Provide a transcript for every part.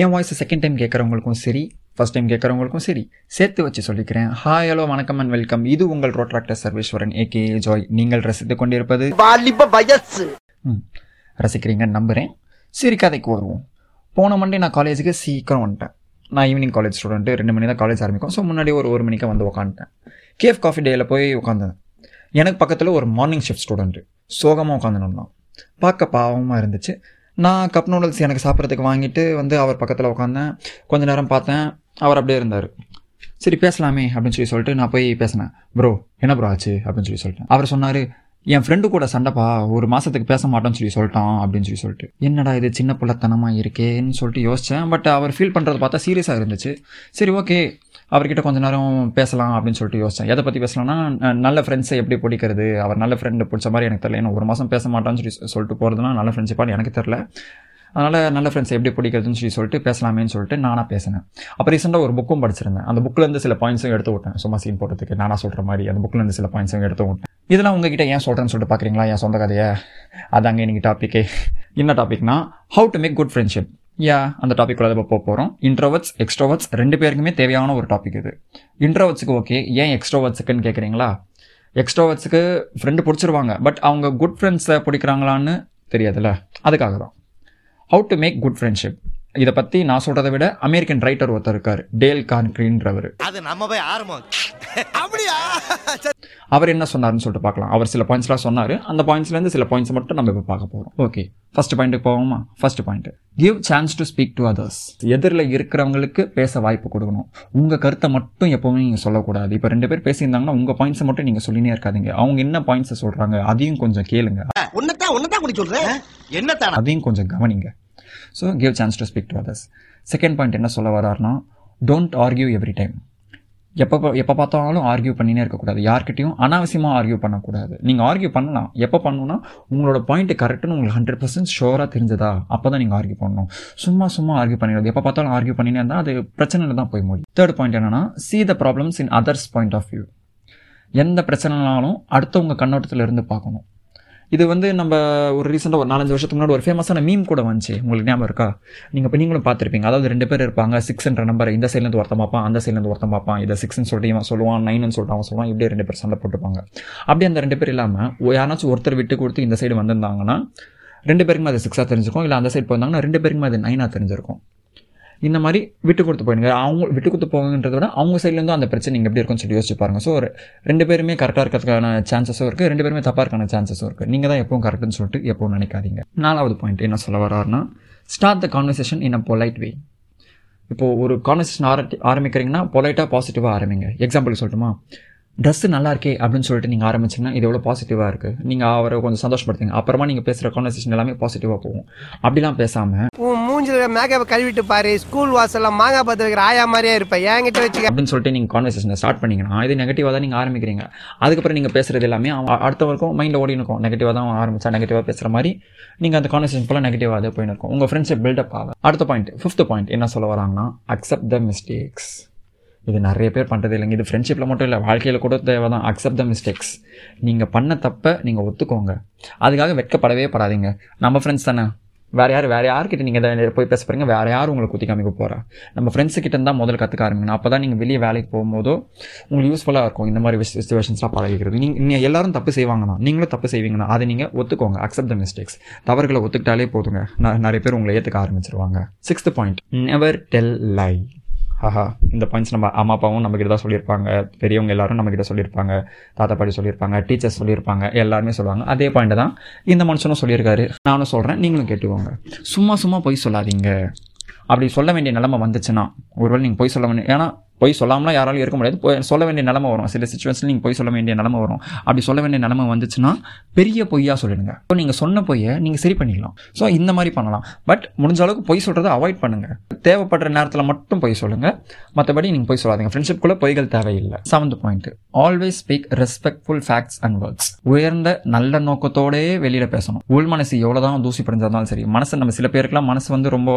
என் voice second time கேட்குறவங்களுக்கும் சரி first time கேட்குறவங்களுக்கும் சரி சேர்த்து வச்சு சொல்லிக்கிறேன். ஹாய் ஹலோ வணக்கம் அண்ட் வெல்கம் இது உங்கள் ரோட்ராக்டர் சர்வேஸ்வரன் ஏகே ஜாய் நீங்கள் ரசித்துக் கொண்டிருப்பது வயசு. ம், ரசிக்கிறீங்கன்னு நம்புகிறேன் சரி கதைக்கு வருவோம். போன மண்டே நான் காலேஜுக்கு சீக்கிரம் வந்துட்டேன். நான் ஈவினிங் காலேஜ் ஸ்டூடெண்ட்டு ரெண்டு மணி தான் காலேஜ் ஆரம்பிக்கும். ஸோ முன்னாடி ஒரு ஒரு மணிக்கு வந்து உட்காந்துட்டேன் கேஃப் காஃபி டேயில் போய் உட்காந்தேன் எனக்கு பக்கத்தில் ஒரு மார்னிங் ஷிஃப்ட் ஸ்டூடெண்ட்டு சோகமாக உட்காந்துருந்தான் பார்க்க பாவமாக இருந்துச்சு. நான் கப் நூடுல்ஸ் எனக்கு சாப்பிட்றதுக்கு வாங்கிட்டு வந்து அவர் பக்கத்தில் உட்காந்தேன் கொஞ்ச நேரம் பார்த்தேன் அவர் அப்படியே இருந்தார். சரி பேசலாமே அப்படின்னு சொல்லி சொல்லிட்டு நான் போய் பேசினேன். ப்ரோ என்ன ப்ரோ ஆச்சு? அப்படின்னு சொல்லி சொல்லிட்டேன். அவர் சொன்னார் என் ஃப்ரெண்டு கூட சண்டைப்பா ஒரு மாதத்துக்கு பேச மாட்டோம்னு சொல்லி சொல்லிட்டான் அப்படின்னு சொல்லி சொல்லிட்டு. என்னடா இது சின்ன பிள்ளைத்தனமாக இருக்கேன்னு சொல்லிட்டு யோசித்தேன் பட் அவர் ஃபீல் பண்ணுறது பார்த்தா சீரியஸாக இருந்துச்சு. சரி ஓகே அவர்கிட்ட கொஞ்ச நேரம் பேசலாம் அப்படின்னு சொல்லிட்டு யோசித்தேன் எதை பற்றி பேசலாம்னா நல்ல ஃப்ரெண்ட்ஸை எப்படி பிடிக்கிறது? அவர் நல்ல ஃப்ரெண்டு பிடிச்ச மாதிரி எனக்கு தெரியல. ஏன்னா ஒரு மாதம் பேச மாட்டான்னு சொல்லி சொல்லிட்டு போகிறதுனா நல்ல ஃப்ரெண்ட்ஷிப்பான்னு எனக்கு தெரில அதனால் நல்ல ஃப்ரெண்ட்ஸ் எப்படி பிடிக்கிறதுன்னு சொல்லி சொல்லிட்டு பேசலாமேன்னு சொல்லிட்டு நானாக பேசினேன். அப்போ ரீசெண்டாக ஒரு புக்கும் படிச்சிருந்தேன். அந்த புக்லேருந்து சில பாயிண்ட்ஸும் எடுத்து விட்டேன். சும்மா சீன் போடுறதுக்கு நானாக சொல்கிற மாதிரி அந்த புக்லேருந்து சில பாயிண்ட்ஸும் எடுத்து விட்டேன். இதெல்லாம் உங்ககிட்ட ஏன் சொல்கிறேன்னு சொல்லிட்டு பார்க்குறீங்களா என் சொந்த கதையை? அதாங்க இன்றைக்கி டாப்பிக்கே என்ன டாபிக்னா how to make good friendship யா அந்த டாபிக் கூட போக போகிறோம் இன்ட்ரோவர்ட்ஸ் எக்ஸ்ட்ரோவர்ட்ஸ் ரெண்டு பேருக்குமே தேவையான ஒரு டாபிக் இது. இன்ட்ரோவர்ட்ஸுக்கு ஓகே ஏன் எக்ஸ்ட்ரோவர்ட்ஸுக்குன்னு கேட்குறீங்களா எக்ஸ்ட்ரோவர்ட்ஸுக்கு ஃப்ரெண்டு பிடிச்சிருவாங்க. பட் அவங்க குட் ஃப்ரெண்ட்ஸை பிடிக்கிறாங்களான்னு தெரியாதுல்ல? அதுக்காக தான் how to make good friendship இதை பற்றி நான் சொல்கிறத விட அமெரிக்கன் ரைட்டர் ஒருத்தர் இருக்கார் டேல் கான்க்ரீன்றவர் அது நம்ம போய் ஆரம்பம் அப்படியா? அவர் என்ன சொன்னார்னு சொல்லிட்டு பார்க்கலாம். அவர் சில பாயிண்ட்ஸ்லாம் சொன்னார். அந்த பாயிண்ட்ஸ்லேருந்து சில பாயிண்ட்ஸ் மட்டும் நம்ம இப்போ பார்க்க போகிறோம் ஓகே ஃபர்ஸ்ட் பாயிண்ட்டுக்கு போவோமா? First point give chance to speak to others எதிரில் இருக்கிறவங்களுக்கு பேச வாய்ப்பு கொடுக்கணும். உங்கள் கருத்தை மட்டும் எப்போவுமே நீங்கள் சொல்லக்கூடாது. இப்போ ரெண்டு பேர் பேசியிருந்தாங்கன்னா உங்கள் பாயிண்ட்ஸை மட்டும் நீங்கள் சொல்லினே இருக்காதீங்க. அவங்க என்ன பாயிண்ட்ஸை சொல்கிறாங்க அதையும் கொஞ்சம் கேளுங்க. உன்னதான் உன்னதான் குடி சொல்றேன் என்னத்தான அதையும் கொஞ்சம் கவனிங்க. So give chance to speak to others second point என்ன சொல்ல வர்றாருன்னா டோன்ட் ஆர்கியூ எவ்ரி டைம் எப்போ எப்போ பார்த்தாலும் ஆர்கியூ பண்ணினே இருக்கக்கூடாது. யார்கிட்டையும் அனாவசியமாக ஆர்கியூ பண்ணக்கூடாது. நீங்கள் ஆர்கியூ பண்ணலாம் எப்போ பண்ணணும்னா உங்களோட பாயிண்ட் கரெக்டுன்னு உங்களுக்கு ஹண்ட்ரட் பர்சன்ட் ஷோராக தெரிஞ்சதா? அப்போ தான் நீங்கள் ஆர்கியூ பண்ணணும். சும்மா சும்மா ஆர்கியூ பண்ணிடுறது. எப்போ பார்த்தாலும் ஆர்கியூ பண்ணினே இருந்தால் அது பிரச்சனையில் தான் போய் முடியும். தேர்ட் பாயிண்ட் என்னன்னா see the problems in others point of view எந்த பிரச்சனைனாலும் அடுத்தவங்க கண்ணோட்டத்தில் இருந்து பார்க்கணும். இது வந்து நம்ம ஒரு ரீசெண்டாக ஒரு நாலஞ்சு வருஷத்துக்கு முன்னாடி ஒரு ஃபேமஸான மீம் கூட வந்துச்சு. உங்களுக்கு ஞாபகம் இருக்கா? நீங்கள் இப்போ நீங்களும் பார்த்துருப்பீங்க. அதாவது ரெண்டு பேர் இருப்பாங்க. சிக்ஸ்ன்ற நம்பர் இந்த சைட்லேருந்து ஒருத்தன் பார்ப்பான் அந்த சைட்லேருந்து ஒருத்தன் பார்ப்பான். இதை சிக்ஸ்னு சொல்லிட்டு இவன் சொல்லுவான் நைன்னு சொல்லிட்டு அவன் சொல்லுவான். இப்படியே ரெண்டு பேர் சண்டை போட்டுப்பாங்க. அப்படியே அந்த ரெண்டு பேர் இல்லாமல் யாராச்சும் ஒருத்தர் விட்டு கொடுத்து இந்த சைடு வந்திருந்தாங்கன்னா ரெண்டு பேருக்குமே அது சிக்ஸாக தெரிஞ்சிருக்கும். இல்லை அந்த சைடு போயிருந்தாங்கன்னா ரெண்டு பேருக்குமே அது நைனாக தெரிஞ்சிருக்கும். இந்த மாதிரி விட்டு கொடுத்து போயிடுங்க. அவங்க விட்டு கொடுத்து போங்கன்றத விட அவங்க சைட்லேருந்து அந்த பிரச்சனை நீங்கள் எப்படி இருக்கும்னு சொல்லி யோசிச்சு பாருங்க. ஸோ ஒரு ரெண்டு பேருமே கரெக்டாக இருக்கிறதுக்கான சான்சஸும் இருக்குது ரெண்டு பேருமே தப்பாக இருக்கான சான்சஸும் இருக்குது நீங்கள் தான் எப்பவும் கரெக்டுன்னு சொல்லிட்டு எப்பவும் நினைக்காதீங்க. நாலாவது பாயிண்ட் என்ன சொல்ல வர்றாருன்னா start the conversation in a polite way இப்போது ஒரு கான்வர்சேஷன் ஆர ஆரம்பிக்கிறீங்கன்னா பொலைட்டாக பாசிட்டிவாக ஆரம்பிங்க. எக்ஸாம்பிள் சொல்லட்டுமா? ட்ரெஸ்ஸு நல்லா இருக்கே அப்படின்னு சொல்லிட்டு நீங்கள் ஆரம்பிச்சிங்கன்னா இது எவ்வளோ பாசிட்டிவாக இருக்குது நீங்கள் அவரை கொஞ்சம் சந்தோஷப்படுத்துங்க. அப்புறமா நீங்கள் பேசுகிற கான்வர்சேஷன் எல்லாமே பாசிட்டிவாக போகும். அப்படிலாம் பேசாமல் மூஞ்சில மேக்கப் கழுவிட்டு பாரு. ஸ்கூல் வாசல்ல மாங்காய் பத்து வைக்கிற ஆயா மாதிரியே இருப்ப. என்கிட்ட வச்சுக்க. அப்படின்னு சொல்லிட்டு நீங்கள் கான்வர்சேஷனை ஸ்டார்ட் பண்ணீங்கன்னா இது நெகட்டிவாக தான் நீங்கள் ஆரம்பிக்கிறீங்க. அதுக்கப்புறம் நீங்கள் பேசுகிறது எல்லாமே அடுத்தவருக்கும் மைண்டில் ஓடி இருக்கும் நெகட்டிவாக தான் ஆரம்பிச்சா நெகட்டிவாக பேசுகிற மாதிரி நீங்கள் அந்த கான்வர்சேஷன் ஃபுல்லாக நெகட்டிவாக அதே போயின்னு இருக்கும் உங்கள் ஃப்ரெண்ட்ஷிப் பில்டப் ஆகும் அடுத்த பாயிண்ட் ஃபிஃப்த் பாயிண்ட் என்ன சொல்ல வராங்கன்னா அக்செப்ட் த மிஸ்டேக்ஸ் இது நிறைய பேர் பண்ணுறது இல்லைங்க. இது ஃப்ரெண்ட்ஷிப்பில் மட்டும் இல்லை வாழ்க்கையில் கூட தேவை தான் அக்செப்ட் த மிஸ்டேக்ஸ் நீங்கள் பண்ண தப்பை நீங்கள் ஒத்துக்கோங்க. அதுக்காக வெட்கப்படவே படாதீங்க. நம்ம ஃப்ரெண்ட்ஸ் தானே? வேறு யார் வேறு யார்கிட்ட நீங்கள் போய் பேச போகிறீங்க வேறு யார் உங்களை குத்தி காமிக்க போகிறா நம்ம ஃப்ரெண்ட்ஸுக்கிட்ட இருந்தால் முதல்ல கற்றுக்க ஆரம்பிங்க. அப்போ தான் நீங்கள் வெளியே வேலைக்கு போகும்போதோ உங்களுக்கு யூஸ்ஃபுல்லாக இருக்கும். இந்த மாதிரி சுச்சுவேஷன்ஸ்லாம் பழகிக்கிறது. நீங்கள் எல்லோரும் தப்பு செய்வாங்க தான். நீங்களும் தப்பு செய்வீங்கன்னா அதை நீங்கள் ஒத்துக்கோங்க. அக்செப்ட் த மிஸ்டேக்ஸ் தவறுகளை ஒத்துக்கிட்டாலே போதுங்க. ந- நிறைய பேர் உங்களை ஏற்றுக்க ஆரம்பிச்சிருவாங்க. Sixth point never tell lie ஆஹா. இந்த பாயிண்ட்ஸ் நம்ம அம்மா அப்பாவும் நம்மக்கிட்ட தான் சொல்லியிருப்பாங்க. பெரியவங்க எல்லாரும் நம்மக்கிட்ட சொல்லியிருப்பாங்க. தாத்தா பாட்டி சொல்லியிருப்பாங்க. டீச்சர்ஸ் சொல்லியிருப்பாங்க. எல்லாருமே சொல்லுவாங்க. அதே பாயிண்ட் தான் இந்த மனுஷனும் சொல்லியிருக்காரு. நானும் சொல்கிறேன் நீங்களும் கேட்டுக்கோங்க. சும்மா சும்மா பொய் சொல்லாதீங்க. அப்படி சொல்ல வேண்டிய நிலைமை வந்துச்சுன்னா ஒருவேளை நீங்கள் பொய் சொல்ல வேண்டிய ஏன்னா பொய் சொல்லாமலாம் யாராலும் இருக்க முடியாது. போய் சொல்ல வேண்டிய நிலமை வரும். சில சுச்சுவேஷன் நீங்கள் பொய் சொல்ல வேண்டிய நிலமை வரும். அப்படி சொல்ல வேண்டிய நிலமை வந்துச்சுன்னா பெரிய பொய்யாக சொல்லிடுங்க. இப்போ நீங்கள் சொன்ன பொய்யை நீங்கள் சரி பண்ணிக்கலாம். ஸோ இந்த மாதிரி பண்ணலாம். பட் முடிஞ்ச அளவுக்கு பொய் சொல்கிறத அவாய்ட் பண்ணுங்கள் தேவைப்படுற நேரத்தில் மட்டும் பொய் சொல்லுங்கள் மற்றபடி நீங்கள் பொய் சொல்லாதீங்க. ஃப்ரெண்ட்ஷிப்குள்ளே பொய்கள் தேவையில்லை. Seventh point always speak respectful facts and words உயர்ந்த நல்ல நோக்கத்தோடே வெளியில் பேசணும். உள் மனசு எவ்வளோ தான் தூசி படிஞ்சாலும் சரி மனசு நம்ம சில பேருக்குலாம் மனசு வந்து ரொம்ப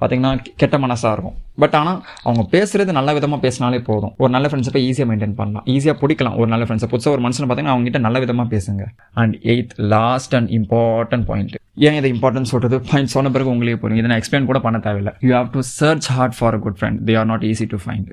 பார்த்தீங்கன்னா கெட்ட மனசாக இருக்கும். பட் ஆனால் அவங்க பேசுறது நல்ல விதமாக பேசினாலே போதும். ஒரு நல்ல ஃப்ரெண்ட்ஸை ஈஸியாக மெயின்டைன் பண்ணலாம். ஈஸியாக பிடிக்கலாம் ஒரு நல்ல ஃப்ரெண்ட்ஸை புதுசாக ஒரு மனுஷன் பார்த்தீங்கன்னா அவங்ககிட்ட நல்ல விதமாக பேசுங்க. And eighth last and important point ஏன் இதை இம்பார்ட்டன்ஸ் சொல்கிறது பாயிண்ட் சொன்ன பிறகு உங்களுக்கு போகிறீங்க இதை நான் எக்ஸ்பிளைன் கூட பண்ண தேவையில்லை. You have to search hard for a good friend they are not easy to find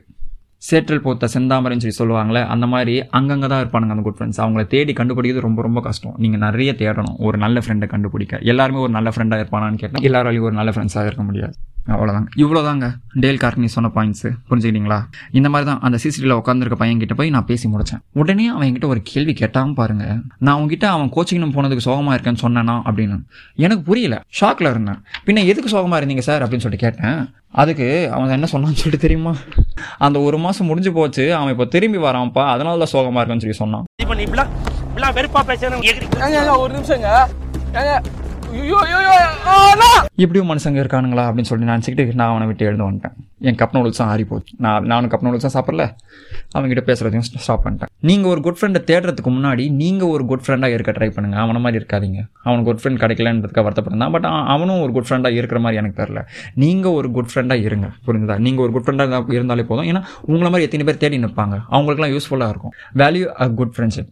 சேற்றல் போத்த செந்தாமரைன்னு சொல்லி சொல்லுவாங்களே அந்த மாதிரி அங்கங்கே தான் இருப்பானுங்க அந்த குட் ஃப்ரெண்ட்ஸ் அவங்கள தேடி கண்டுபிடிக்கிறது ரொம்ப ரொம்ப கஷ்டம். நீங்கள் நிறைய தேடணும். ஒரு நல்ல ஃப்ரெண்டை கண்டுபிடிக்க. எல்லாருமே ஒரு நல்ல ஃப்ரெண்டாக இருப்பானான்னு கேட்டால் எல்லாராலையும் ஒரு நல்ல ஃப்ரெண்ட்ஸாக இருக்க முடியாது. அவ்வளோதாங்க இவ்வளோதாங்க டேல் கார்னி சொன்ன பாயிண்ட்ஸு புரிஞ்சுக்கிட்டீங்களா? இந்த மாதிரி தான் அந்த சிசிடியில் உட்காந்துருக்க பையன் கிட்ட போய் நான் பேசி முடித்தேன் உடனே அவன் என்கிட்ட ஒரு கேள்வி கேட்டாமல் பாருங்க. நான் உங்ககிட்ட அவன் கோச்சிங் போனதுக்கு சோகமாக இருக்கேன்னு சொன்னேனா அப்படின்னு. எனக்கு புரியல. ஷாக்கில் இருந்தேன். பின்ன எதுக்கு சோகமாக இருந்தீங்க சார் அப்படின்னு சொல்லிட்டு கேட்டேன். அதுக்கு அவன் என்ன சொன்னான்னு சொல்லிட்டு தெரியுமா? அந்த ஒரு மாதம் முடிஞ்சு போச்சு அவன் இப்போ திரும்பி வரான்ப்பா அதனால தான் சோகமாக இருக்குன்னு சொல்லி சொன்னான். இப்ப நீ இப்படிலாம் இப்படிலாம் வெறுப்பா ஒரு நிமிஷங்க! இப்படியும் மனுஷங்க இருக்கானுங்களா அப்படின்னு சொல்லி நினச்சிக்கிட்டு நான் அவனை விட்டு எழுந்து வந்துட்டேன். என் கப் நூடுல்ஸும் ஆறி போச்சு. நான் நானும் கப் நூடுல்ஸும் சாப்பிடல. அவங்ககிட்ட பேசுறதையும் ஸ்டாப் பண்ணிட்டேன். நீங்கள் ஒரு குட் ஃப்ரெண்டை தேடுறதுக்கு முன்னாடி நீங்கள் ஒரு குட் ஃப்ரெண்டாக இருக்க ட்ரை பண்ணுங்க. அவனை மாதிரி இருக்காதீங்க. அவனுக்கு குட் ஃப்ரெண்ட் கிடைக்கலன்றதுக்கு வருத்தப்படுந்தான் பட் அவனும் ஒரு குட் ஃப்ரெண்டாக இருக்கிற மாதிரி எனக்கு தெரில நீங்கள் ஒரு குட் ஃப்ரெண்டாக இருங்க. புரிஞ்சுதா? நீங்கள் ஒரு குட் ஃப்ரெண்டாக இருந்தாலே போதும். ஏன்னா உங்களை மாதிரி எத்தனை பேர் தேடி நிற்பாங்க அவங்களுக்குலாம் யூஸ்ஃபுல்லாக இருக்கும். Value a good friendship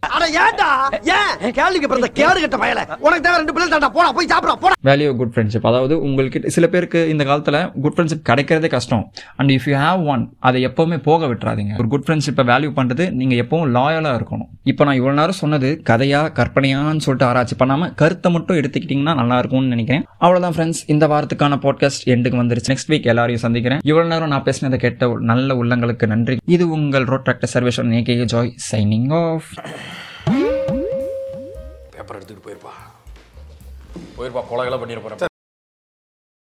value good friendship அதாவது உங்களுக்கு சில பேருக்கு இந்த காலத்தில் குட் ஃப்ரெண்ட்ஷிப் கிடைக்கிறதே கஷ்டம். And if you have one அதை எப்போவுமே போக விட்டுறாதீங்க. ஒரு குட் ஃப்ரெண்ட்ஷிப்பை வேல்யூ பண்ணுறது நீங்கள் எப்பவும் லாயலாக இருக்கணும். இப்போ நான் இவ்வளோ நேரம் சொன்னது கதையாக கற்பனையான்னு சொல்லிட்டு ஆராய்ச்சி பண்ணாமல் கருத்தை மட்டும் எடுத்துக்கிட்டிங்கன்னா நல்லா இருக்கும்னு நினைக்கிறேன். அவ்வளோதான் ஃப்ரெண்ட்ஸ் இந்த வாரத்துக்கான பாட்காஸ்ட் எண்டுக்கு வந்துருச்சு. நெக்ஸ்ட் வீக் எல்லாரையும் சந்திக்கிறேன். இவ்வளோ நேரம் நான் பேசினதை கேட்ட நல்ல உள்ளங்களுக்கு நன்றி. இது உங்கள் road tractor சர்வேஷன் AK Joy signing of paper எடுத்துட்டு போயிருப்பா. போயிருப்பா கொலைகளை பண்ணிட போறேன்.